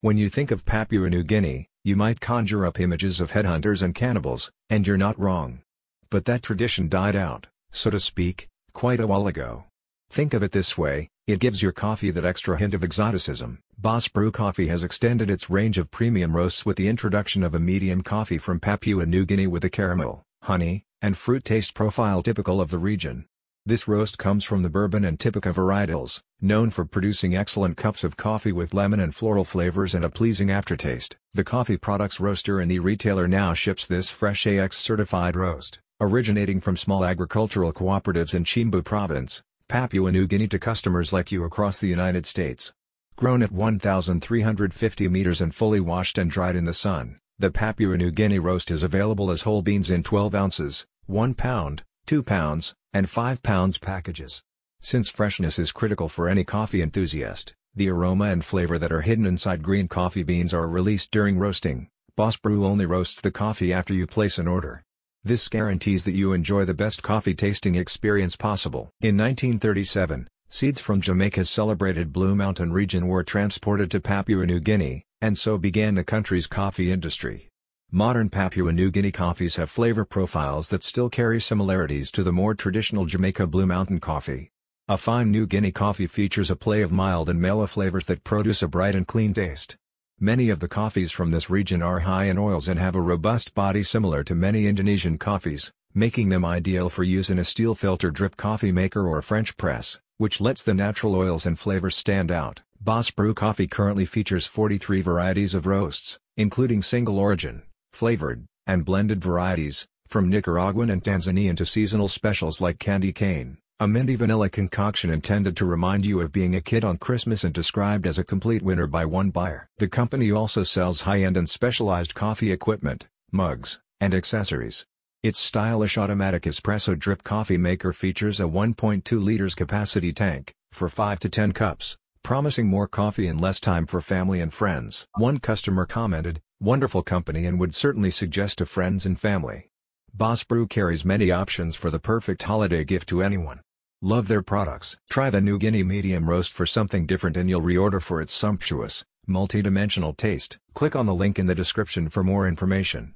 When you think of Papua New Guinea, you might conjure up images of headhunters and cannibals, and you're not wrong. But that tradition died out, so to speak, quite a while ago. Think of it this way, it gives your coffee that extra hint of exoticism. Boss Brew Coffee has extended its range of premium roasts with the introduction of a medium coffee from Papua New Guinea with a caramel, honey, and fruit taste profile typical of the region. This roast comes from the Bourbon and Typica varietals, known for producing excellent cups of coffee with lemon and floral flavors and a pleasing aftertaste. The coffee products roaster and e-retailer now ships this fresh AX certified roast, originating from small agricultural cooperatives in Chimbu province, Papua New Guinea to customers like you across the United States. Grown at 1,350 meters and fully washed and dried in the sun, the Papua New Guinea roast is available as whole beans in 12 ounces, 1 pound, 2 pounds, and 5 pounds packages. Since freshness is critical for any coffee enthusiast, the aroma and flavor that are hidden inside green coffee beans are released during roasting. Boss Brew only roasts the coffee after you place an order. This guarantees that you enjoy the best coffee tasting experience possible. In 1937, seeds from Jamaica's celebrated Blue Mountain region were transported to Papua New Guinea, and so began the country's coffee industry. Modern Papua New Guinea coffees have flavor profiles that still carry similarities to the more traditional Jamaica Blue Mountain coffee. A fine New Guinea coffee features a play of mild and mellow flavors that produce a bright and clean taste. Many of the coffees from this region are high in oils and have a robust body similar to many Indonesian coffees, making them ideal for use in a steel filter drip coffee maker or French press, which lets the natural oils and flavors stand out. Boss Brew Coffee currently features 43 varieties of roasts, including single origin, flavored, and blended varieties, from Nicaraguan and Tanzanian to seasonal specials like candy cane, a minty vanilla concoction intended to remind you of being a kid on Christmas and described as a complete winner by one buyer. The company also sells high-end and specialized coffee equipment, mugs, and accessories. Its stylish automatic espresso drip coffee maker features a 1.2 liters capacity tank, for 5 to 10 cups, promising more coffee in less time for family and friends. One customer commented, Wonderful company and would certainly suggest to friends and family. Boss Brew carries many options for the perfect holiday gift to anyone. Love their products. Try the New Guinea Medium Roast for something different and you'll reorder for its sumptuous, multi-dimensional taste. Click on the link in the description for more information.